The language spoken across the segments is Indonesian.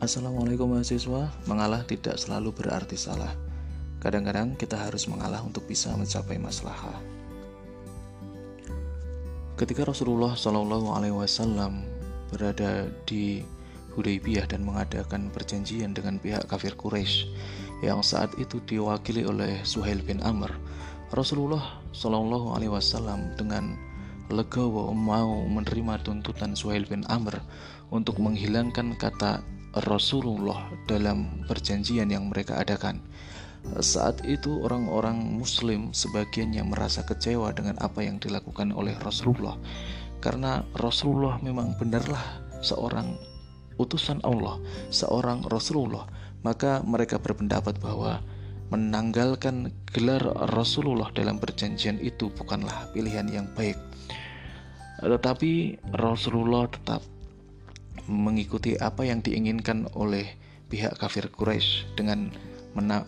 Assalamualaikum mahasiswa, mengalah tidak selalu berarti salah. Kadang-kadang kita harus mengalah untuk bisa mencapai maslahah. Ketika Rasulullah Shallallahu Alaihi Wasallam berada di Hudaybiyah dan mengadakan perjanjian dengan pihak kafir Quraisy yang saat itu diwakili oleh Suhail bin Amr, Rasulullah Shallallahu Alaihi Wasallam dengan legowo mau menerima tuntutan Suhail bin Amr untuk menghilangkan kata Rasulullah dalam perjanjian yang mereka adakan. Saat itu orang-orang muslim sebagian yang merasa kecewa dengan apa yang dilakukan oleh Rasulullah karena Rasulullah memang benarlah seorang utusan Allah, seorang Rasulullah. Maka mereka berpendapat bahwa menanggalkan gelar Rasulullah dalam perjanjian itu bukanlah pilihan yang baik. Tetapi Rasulullah tetap mengikuti apa yang diinginkan oleh pihak kafir Quraisy dengan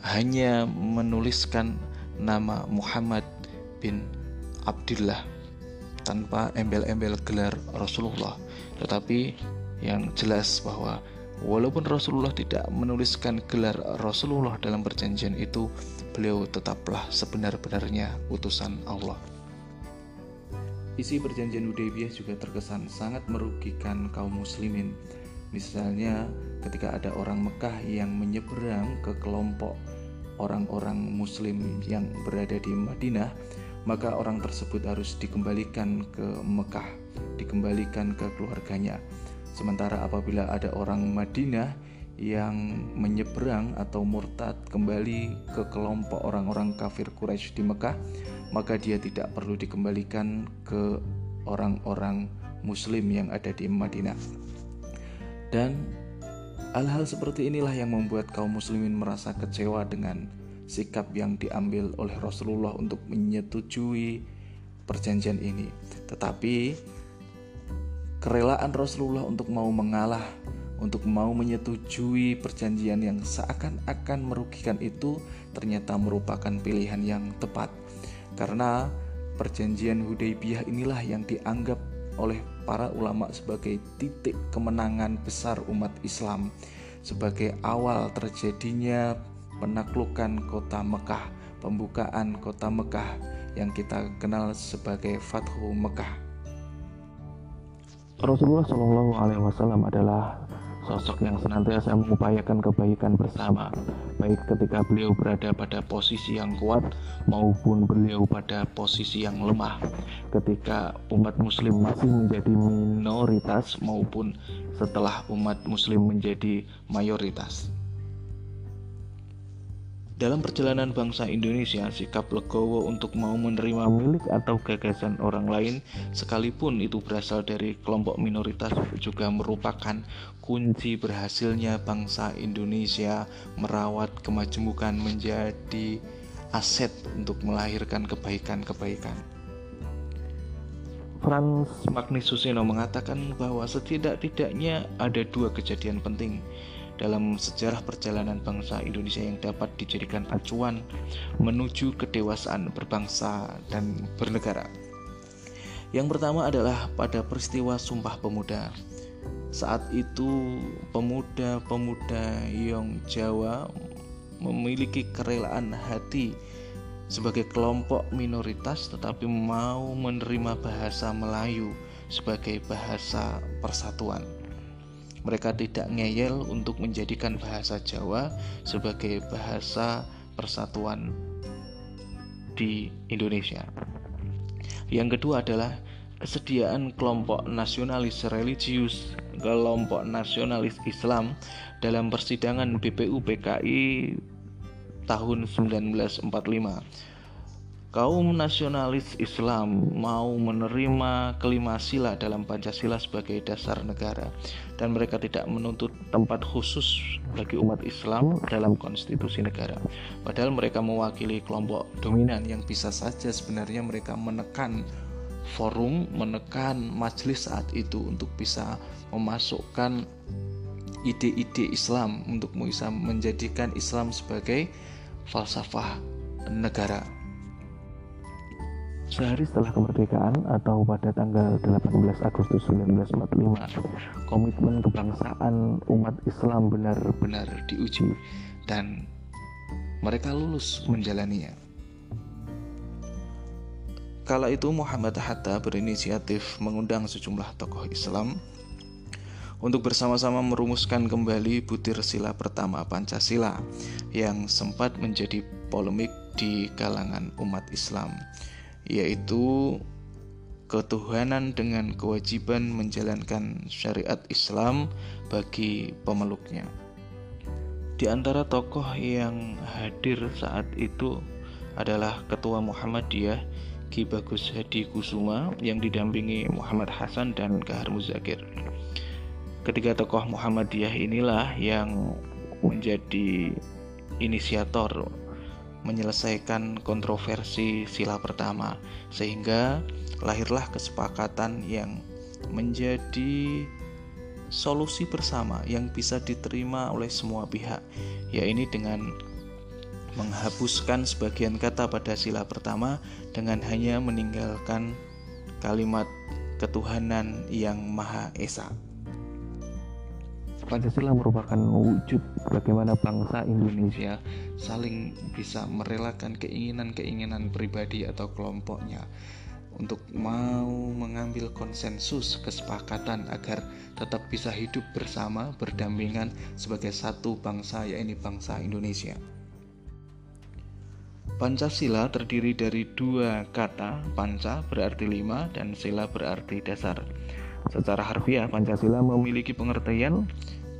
hanya menuliskan nama Muhammad bin Abdullah tanpa embel-embel gelar Rasulullah. Tetapi yang jelas bahwa walaupun Rasulullah tidak menuliskan gelar Rasulullah dalam perjanjian itu, beliau tetaplah sebenar-benarnya utusan Allah. Isi perjanjian Hudaybiyah juga terkesan sangat merugikan kaum muslimin. Misalnya ketika ada orang Mekah yang menyeberang ke kelompok orang-orang muslim yang berada di Madinah, maka orang tersebut harus dikembalikan ke Mekah, dikembalikan ke keluarganya. Sementara apabila ada orang Madinah yang menyeberang atau murtad kembali ke kelompok orang-orang kafir Quraisy di Mekah, maka dia tidak perlu dikembalikan ke orang-orang muslim yang ada di Madinah. Dan hal-hal seperti inilah yang membuat kaum muslimin merasa kecewa dengan sikap yang diambil oleh Rasulullah untuk menyetujui perjanjian ini. Tetapi kerelaan Rasulullah untuk mau mengalah, untuk mau menyetujui perjanjian yang seakan-akan merugikan itu ternyata merupakan pilihan yang tepat karena perjanjian Hudaybiyah inilah yang dianggap oleh para ulama sebagai titik kemenangan besar umat Islam sebagai awal terjadinya penaklukan kota Mekah, pembukaan kota Mekah yang kita kenal sebagai Fathu Mekah. Rasulullah Shallallahu Alaihi Wasallam adalah sosok yang senantiasa mengupayakan kebaikan bersama, baik ketika beliau berada pada posisi yang kuat maupun beliau pada posisi yang lemah, ketika umat Muslim masih menjadi minoritas maupun setelah umat Muslim menjadi mayoritas. Dalam perjalanan bangsa Indonesia, sikap legowo untuk mau menerima milik atau gagasan orang lain, sekalipun itu berasal dari kelompok minoritas, juga merupakan kunci berhasilnya bangsa Indonesia merawat kemajemukan menjadi aset untuk melahirkan kebaikan-kebaikan. Franz Magnisusino mengatakan bahwa setidak-tidaknya ada dua kejadian penting dalam sejarah perjalanan bangsa Indonesia yang dapat dijadikan acuan menuju kedewasaan berbangsa dan bernegara. Yang pertama adalah pada peristiwa Sumpah Pemuda. Saat itu pemuda-pemuda Yong Jawa memiliki kerelaan hati sebagai kelompok minoritas tetapi mau menerima bahasa Melayu sebagai bahasa persatuan. Mereka tidak ngeyel untuk menjadikan bahasa Jawa sebagai bahasa persatuan di Indonesia. Yang kedua adalah kesediaan kelompok nasionalis religius, kelompok nasionalis Islam dalam persidangan BPU PKI tahun 1945 kaum nasionalis Islam mau menerima kelima sila dalam Pancasila sebagai dasar negara dan mereka tidak menuntut tempat khusus bagi umat Islam dalam konstitusi negara. Padahal mereka mewakili kelompok dominan yang bisa saja sebenarnya mereka menekan forum menekan majelis saat itu untuk bisa memasukkan ide-ide Islam untuk bisa menjadikan Islam sebagai falsafah negara Sehari setelah kemerdekaan atau pada tanggal 18 Agustus 1945, komitmen kebangsaan umat Islam benar-benar diuji dan mereka lulus menjalaninya. Kala itu Muhammad Hatta berinisiatif mengundang sejumlah tokoh Islam untuk bersama-sama merumuskan kembali butir sila pertama Pancasila yang sempat menjadi polemik di kalangan umat Islam yaitu ketuhanan dengan kewajiban menjalankan syariat Islam bagi pemeluknya. Di antara tokoh yang hadir saat itu adalah Ketua Muhammadiyah Ki Bagus Hadi Kusuma yang didampingi Muhammad Hasan dan Kahar Muzakir. Ketiga tokoh Muhammadiyah inilah yang menjadi inisiator menyelesaikan kontroversi sila pertama sehingga lahirlah kesepakatan yang menjadi solusi bersama yang bisa diterima oleh semua pihak yaitu dengan menghapuskan sebagian kata pada sila pertama dengan hanya meninggalkan kalimat ketuhanan yang Maha Esa. Pancasila merupakan wujud bagaimana bangsa Indonesia saling bisa merelakan keinginan-keinginan pribadi atau kelompoknya untuk mau mengambil konsensus kesepakatan agar tetap bisa hidup bersama berdampingan sebagai satu bangsa yaitu bangsa Indonesia. Pancasila terdiri dari dua kata, panca berarti lima dan sila berarti dasar. Secara harfiah, Pancasila memiliki pengertian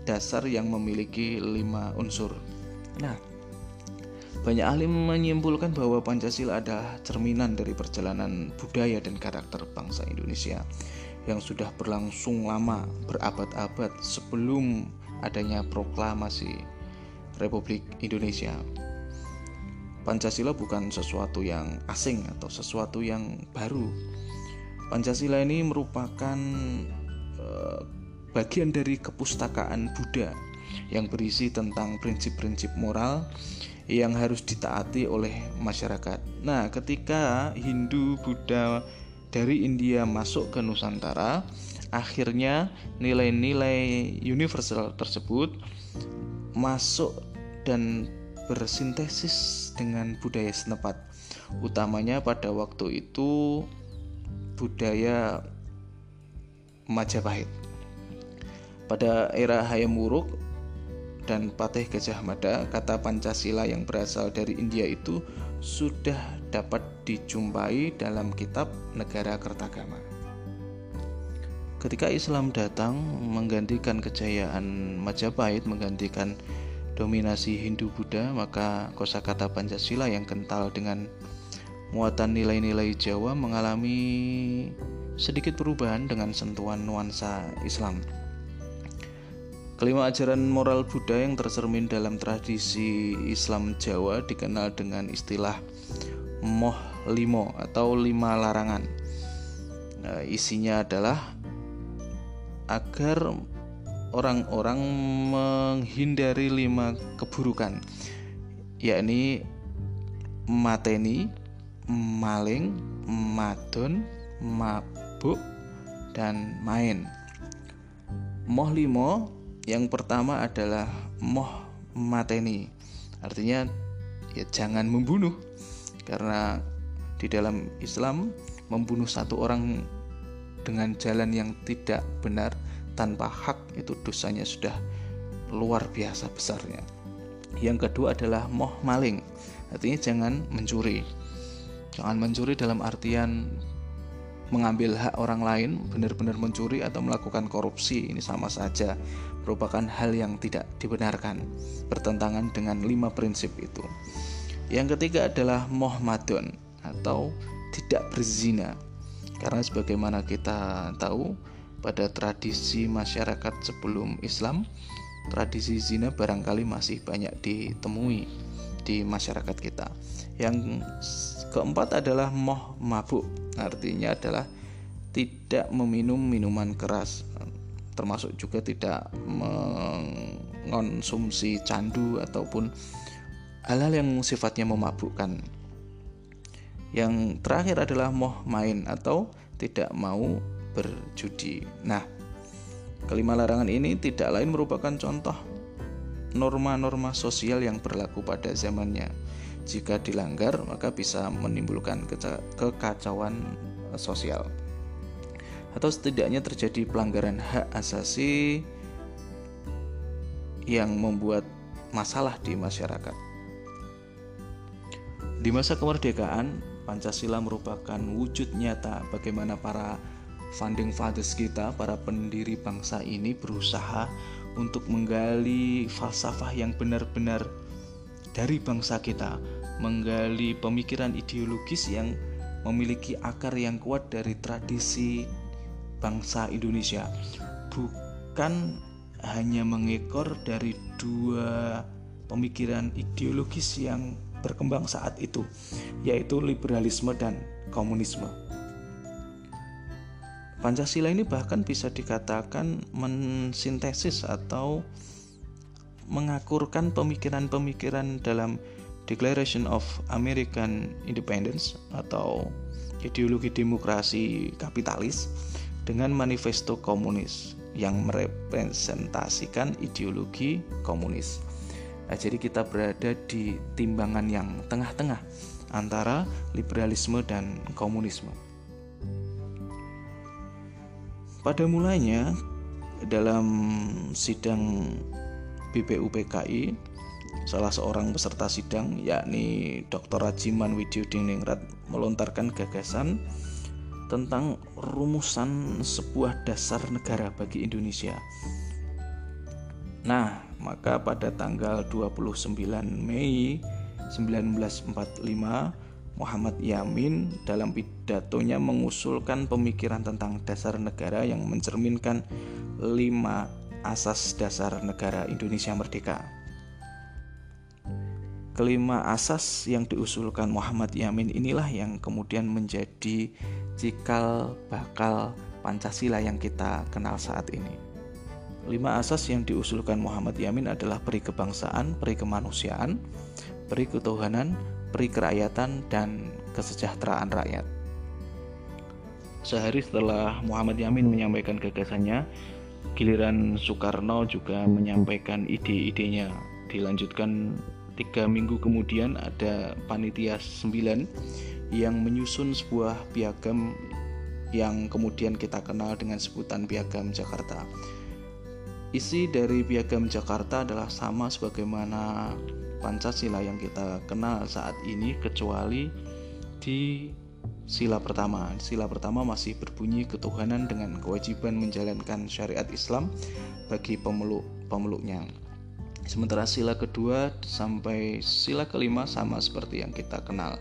dasar yang memiliki lima unsur. Nah, banyak ahli menyimpulkan bahwa Pancasila adalah cerminan dari perjalanan budaya dan karakter bangsa Indonesia yang sudah berlangsung lama, berabad-abad sebelum adanya proklamasi Republik Indonesia. Pancasila bukan sesuatu yang asing atau sesuatu yang baru. Pancasila ini merupakan uh, bagian dari kepustakaan Buddha yang berisi tentang prinsip-prinsip moral yang harus ditaati oleh masyarakat. Nah, ketika Hindu Buddha dari India masuk ke Nusantara, akhirnya nilai-nilai universal tersebut masuk dan bersintesis dengan budaya setempat. Utamanya pada waktu itu budaya Majapahit. Pada era Hayam Wuruk dan Patih Gajah Mada, kata Pancasila yang berasal dari India itu sudah dapat dijumpai dalam kitab Negara Kertagama. Ketika Islam datang menggantikan kejayaan Majapahit, menggantikan dominasi Hindu-Buddha, maka kosakata Pancasila yang kental dengan muatan nilai-nilai Jawa mengalami sedikit perubahan dengan sentuhan nuansa Islam. Kelima ajaran moral Buddha yang tercermin dalam tradisi Islam Jawa dikenal dengan istilah Moh Limo atau lima larangan. Nah, isinya adalah agar orang-orang menghindari lima keburukan, yakni mateni, maling, madon, mabuk, dan main. Moh limo yang pertama adalah moh mateni. Artinya ya jangan membunuh. Karena di dalam Islam membunuh satu orang dengan jalan yang tidak benar tanpa hak itu dosanya sudah luar biasa besarnya. Yang kedua adalah moh maling. Artinya jangan mencuri. Jangan mencuri dalam artian mengambil hak orang lain, benar-benar mencuri atau melakukan korupsi, ini sama saja merupakan hal yang tidak dibenarkan, bertentangan dengan lima prinsip itu. Yang ketiga adalah mohmadon atau tidak berzina. Karena sebagaimana kita tahu pada tradisi masyarakat sebelum Islam, tradisi zina barangkali masih banyak ditemui di masyarakat kita. Yang keempat adalah moh mabuk artinya adalah tidak meminum minuman keras termasuk juga tidak mengonsumsi candu ataupun hal-hal yang sifatnya memabukkan Yang terakhir adalah moh main atau tidak mau berjudi. Nah, kelima larangan ini tidak lain merupakan contoh norma-norma sosial yang berlaku pada zamannya. Jika dilanggar, maka bisa menimbulkan kekacauan sosial. Atau setidaknya terjadi pelanggaran hak asasi yang membuat masalah di masyarakat. Di masa kemerdekaan, Pancasila merupakan wujud nyata bagaimana para founding fathers kita, para pendiri bangsa ini berusaha untuk menggali falsafah yang benar-benar dari bangsa kita, menggali pemikiran ideologis yang memiliki akar yang kuat dari tradisi bangsa Indonesia, bukan hanya mengekor dari dua pemikiran ideologis yang berkembang saat itu, yaitu liberalisme dan komunisme. Pancasila ini bahkan bisa dikatakan mensintesis atau mengakurkan pemikiran-pemikiran dalam Declaration of American Independence atau ideologi demokrasi kapitalis dengan manifesto komunis yang merepresentasikan ideologi komunis. Nah, jadi kita berada di timbangan yang tengah-tengah antara liberalisme dan komunisme. Pada mulanya dalam sidang BPUPKI salah seorang peserta sidang yakni Dr. Rajiman Widyodiningrat melontarkan gagasan tentang rumusan sebuah dasar negara bagi Indonesia. Nah, maka pada tanggal 29 Mei 1945 Muhammad Yamin dalam pidatonya mengusulkan pemikiran tentang dasar negara yang mencerminkan lima asas dasar negara Indonesia merdeka. Kelima asas yang diusulkan Muhammad Yamin inilah yang kemudian menjadi cikal bakal Pancasila yang kita kenal saat ini. Lima asas yang diusulkan Muhammad Yamin adalah peri kebangsaan, peri kemanusiaan, peri ketuhanan, peri kerakyatan, dan kesejahteraan rakyat. Sehari setelah Muhammad Yamin menyampaikan gagasannya, giliran Soekarno juga menyampaikan ide-idenya. Dilanjutkan tiga minggu kemudian ada panitia sembilan yang menyusun sebuah piagam yang kemudian kita kenal dengan sebutan piagam Jakarta. Isi dari piagam Jakarta adalah sama sebagaimana Pancasila yang kita kenal saat ini kecuali di sila pertama. Sila pertama masih berbunyi ketuhanan dengan kewajiban menjalankan syariat Islam bagi pemeluk-pemeluknya. Sementara sila kedua sampai sila kelima sama seperti yang kita kenal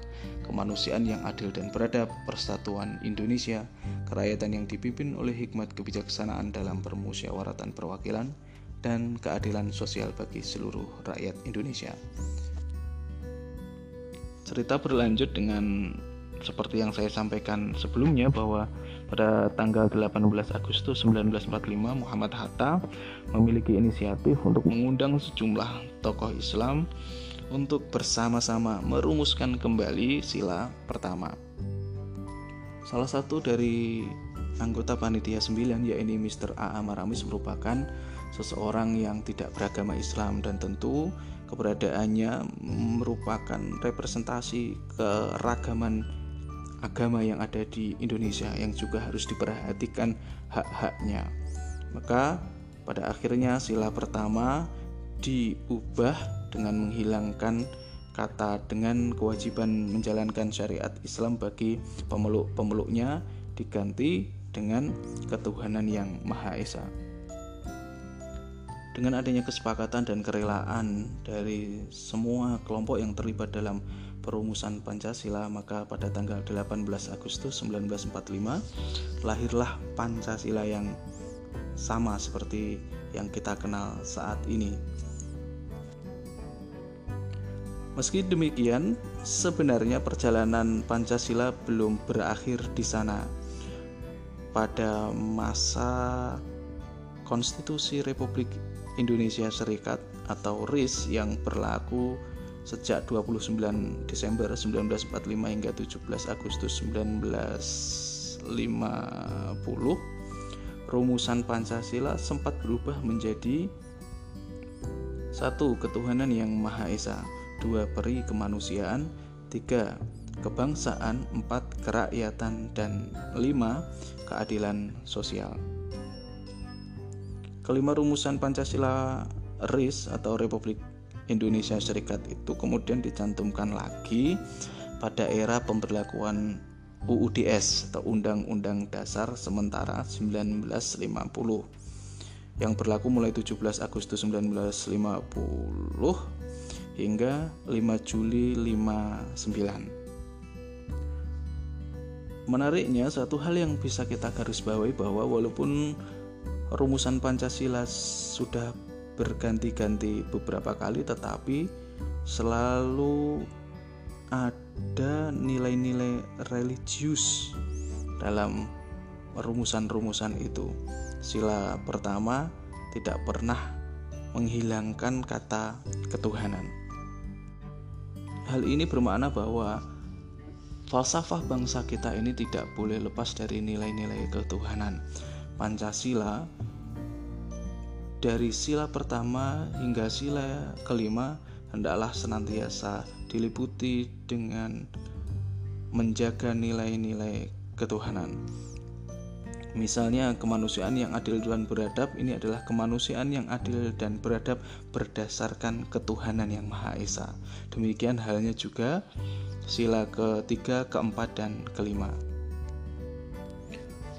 kemanusiaan yang adil dan beradab, persatuan Indonesia, kerakyatan yang dipimpin oleh hikmat kebijaksanaan dalam permusyawaratan perwakilan, dan keadilan sosial bagi seluruh rakyat Indonesia. Cerita berlanjut dengan seperti yang saya sampaikan sebelumnya bahwa pada tanggal 18 Agustus 1945 Muhammad Hatta memiliki inisiatif untuk mengundang sejumlah tokoh Islam untuk bersama-sama merumuskan kembali sila pertama. Salah satu dari anggota panitia 9 yaitu Mr. A. Amaramis merupakan seseorang yang tidak beragama Islam dan tentu keberadaannya merupakan representasi keragaman agama yang ada di Indonesia yang juga harus diperhatikan hak-haknya. Maka pada akhirnya sila pertama diubah dengan menghilangkan kata dengan kewajiban menjalankan syariat Islam bagi pemeluk-pemeluknya diganti dengan ketuhanan yang Maha Esa. Dengan adanya kesepakatan dan kerelaan dari semua kelompok yang terlibat dalam perumusan Pancasila, maka pada tanggal 18 Agustus 1945 lahirlah Pancasila yang sama seperti yang kita kenal saat ini Meski demikian, sebenarnya perjalanan Pancasila belum berakhir di sana. Pada masa Konstitusi Republik Indonesia Serikat atau RIS yang berlaku sejak 29 Desember 1945 hingga 17 Agustus 1950 rumusan Pancasila sempat berubah menjadi satu ketuhanan yang Maha Esa dua peri kemanusiaan tiga kebangsaan empat kerakyatan dan lima keadilan sosial. Kelima rumusan Pancasila RIS atau Republik Indonesia Serikat itu kemudian dicantumkan lagi pada era pemberlakuan UUDS atau Undang-Undang Dasar Sementara 1950 yang berlaku mulai 17 Agustus 1950 hingga 5 Juli 59. Menariknya satu hal yang bisa kita garis bawahi bahwa walaupun rumusan Pancasila sudah berganti-ganti beberapa kali tetapi selalu ada nilai-nilai religius dalam rumusan-rumusan itu. Sila pertama tidak pernah menghilangkan kata ketuhanan. Hal ini bermakna bahwa falsafah bangsa kita ini tidak boleh lepas dari nilai-nilai ketuhanan. Pancasila dari sila pertama hingga sila kelima hendaklah senantiasa diliputi dengan menjaga nilai-nilai ketuhanan. Misalnya kemanusiaan yang adil dan beradab ini adalah kemanusiaan yang adil dan beradab berdasarkan ketuhanan yang Maha Esa. Demikian halnya juga sila ketiga, keempat, dan kelima.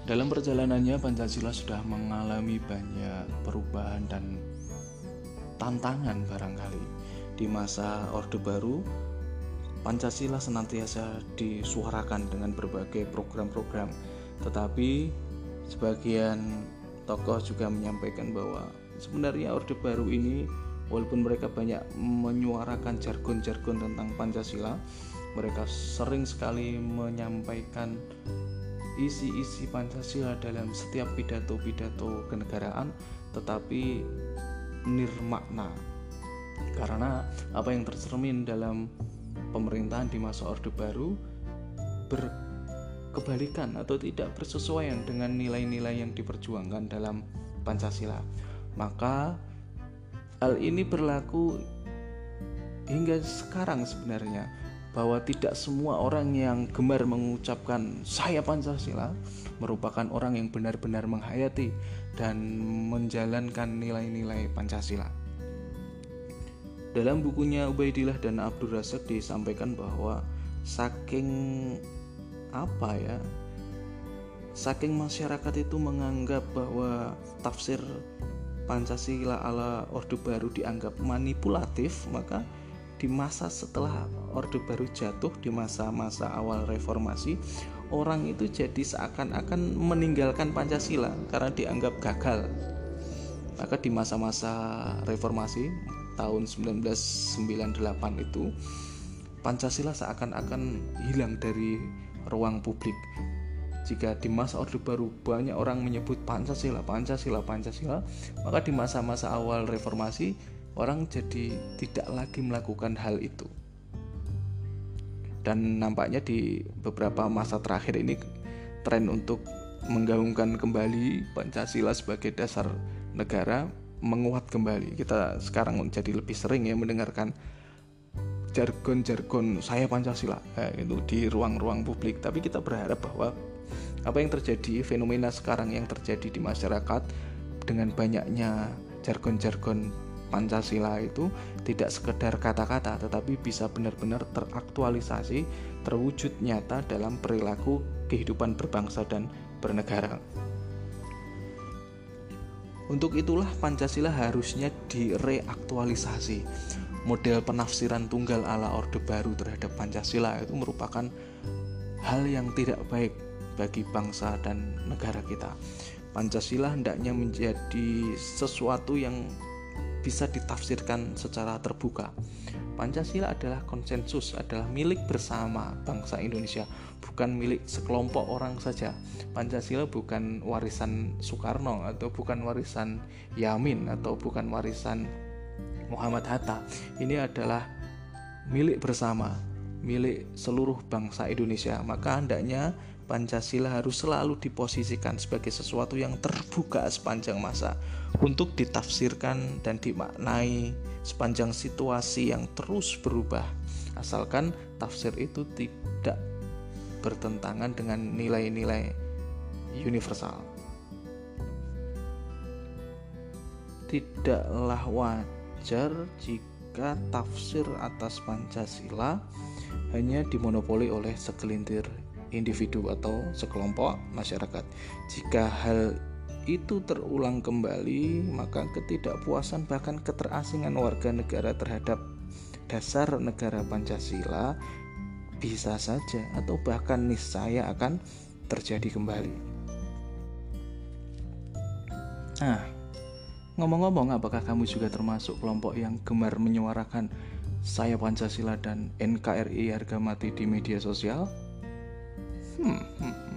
Dalam perjalanannya Pancasila sudah mengalami banyak perubahan dan tantangan barangkali. Di masa Orde Baru, Pancasila senantiasa disuarakan dengan berbagai program-program. Tetapi sebagian tokoh juga menyampaikan bahwa sebenarnya Orde Baru ini walaupun mereka banyak menyuarakan jargon-jargon tentang Pancasila, mereka sering sekali menyampaikan isi-isi Pancasila dalam setiap pidato-pidato kenegaraan tetapi nirmakna. Karena apa yang tercermin dalam pemerintahan di masa Orde Baru berkebalikan atau tidak bersesuaian dengan nilai-nilai yang diperjuangkan dalam Pancasila. Maka hal ini berlaku hingga sekarang sebenarnya bahwa tidak semua orang yang gemar mengucapkan saya Pancasila merupakan orang yang benar-benar menghayati dan menjalankan nilai-nilai Pancasila. Dalam bukunya Ubaidillah dan Abdul Razak disampaikan bahwa saking apa ya? Saking masyarakat itu menganggap bahwa tafsir Pancasila ala Orde Baru dianggap manipulatif, maka di masa setelah Orde Baru jatuh di masa-masa awal reformasi orang itu jadi seakan-akan meninggalkan Pancasila karena dianggap gagal. Maka di masa-masa reformasi tahun 1998 itu Pancasila seakan-akan hilang dari ruang publik. Jika di masa Orde Baru banyak orang menyebut Pancasila, Pancasila, Pancasila, maka di masa-masa awal reformasi orang jadi tidak lagi melakukan hal itu. Dan nampaknya di beberapa masa terakhir ini tren untuk menggaungkan kembali Pancasila sebagai dasar negara menguat kembali. Kita sekarang menjadi lebih sering ya mendengarkan jargon-jargon saya Pancasila eh, itu di ruang-ruang publik. Tapi kita berharap bahwa apa yang terjadi, fenomena sekarang yang terjadi di masyarakat dengan banyaknya jargon-jargon Pancasila itu tidak sekedar kata-kata tetapi bisa benar-benar teraktualisasi, terwujud nyata dalam perilaku kehidupan berbangsa dan bernegara. Untuk itulah Pancasila harusnya direaktualisasi. Model penafsiran tunggal ala Orde Baru terhadap Pancasila itu merupakan hal yang tidak baik bagi bangsa dan negara kita. Pancasila hendaknya menjadi sesuatu yang bisa ditafsirkan secara terbuka. Pancasila adalah konsensus, adalah milik bersama bangsa Indonesia, bukan milik sekelompok orang saja. Pancasila bukan warisan Soekarno atau bukan warisan Yamin atau bukan warisan Muhammad Hatta. Ini adalah milik bersama, milik seluruh bangsa Indonesia, maka hendaknya Pancasila harus selalu diposisikan sebagai sesuatu yang terbuka sepanjang masa untuk ditafsirkan dan dimaknai sepanjang situasi yang terus berubah. Asalkan tafsir itu tidak bertentangan dengan nilai-nilai universal. Tidaklah wajar jika tafsir atas Pancasila hanya dimonopoli oleh segelintir individu atau sekelompok masyarakat. Jika hal itu terulang kembali, maka ketidakpuasan bahkan keterasingan warga negara terhadap dasar negara Pancasila bisa saja atau bahkan niscaya akan terjadi kembali. Nah, ngomong-ngomong, apakah kamu juga termasuk kelompok yang gemar menyuarakan saya Pancasila dan NKRI harga mati di media sosial? Hmm. hmm.